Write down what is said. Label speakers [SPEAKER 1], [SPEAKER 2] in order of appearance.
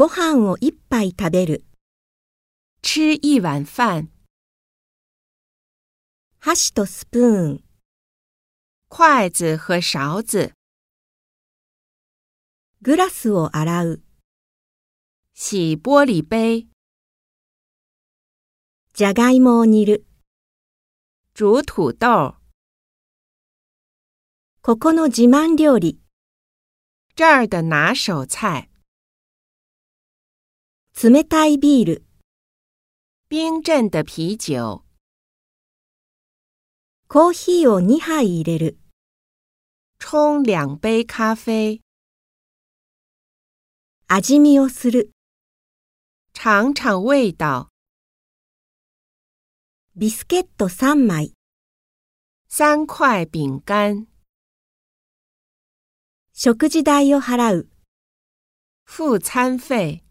[SPEAKER 1] ご飯を一杯食べる。
[SPEAKER 2] 吃一碗饭。
[SPEAKER 1] 箸とスプーン。
[SPEAKER 2] 筷子和勺子。
[SPEAKER 1] グラスを洗う。
[SPEAKER 2] 洗玻璃杯。
[SPEAKER 1] じゃがいもを煮る。
[SPEAKER 2] 煮土豆。
[SPEAKER 1] ここの自慢料理。
[SPEAKER 2] 这儿的拿手菜。
[SPEAKER 1] 冷たいビール。
[SPEAKER 2] 冰镇的啤酒。
[SPEAKER 1] コーヒーを2杯入れる。
[SPEAKER 2] 冲两杯咖啡。
[SPEAKER 1] 味見をする。
[SPEAKER 2] 尝尝味道。
[SPEAKER 1] ビスケット3枚。
[SPEAKER 2] 三块饼干。
[SPEAKER 1] 食事代を払う。
[SPEAKER 2] 付餐费。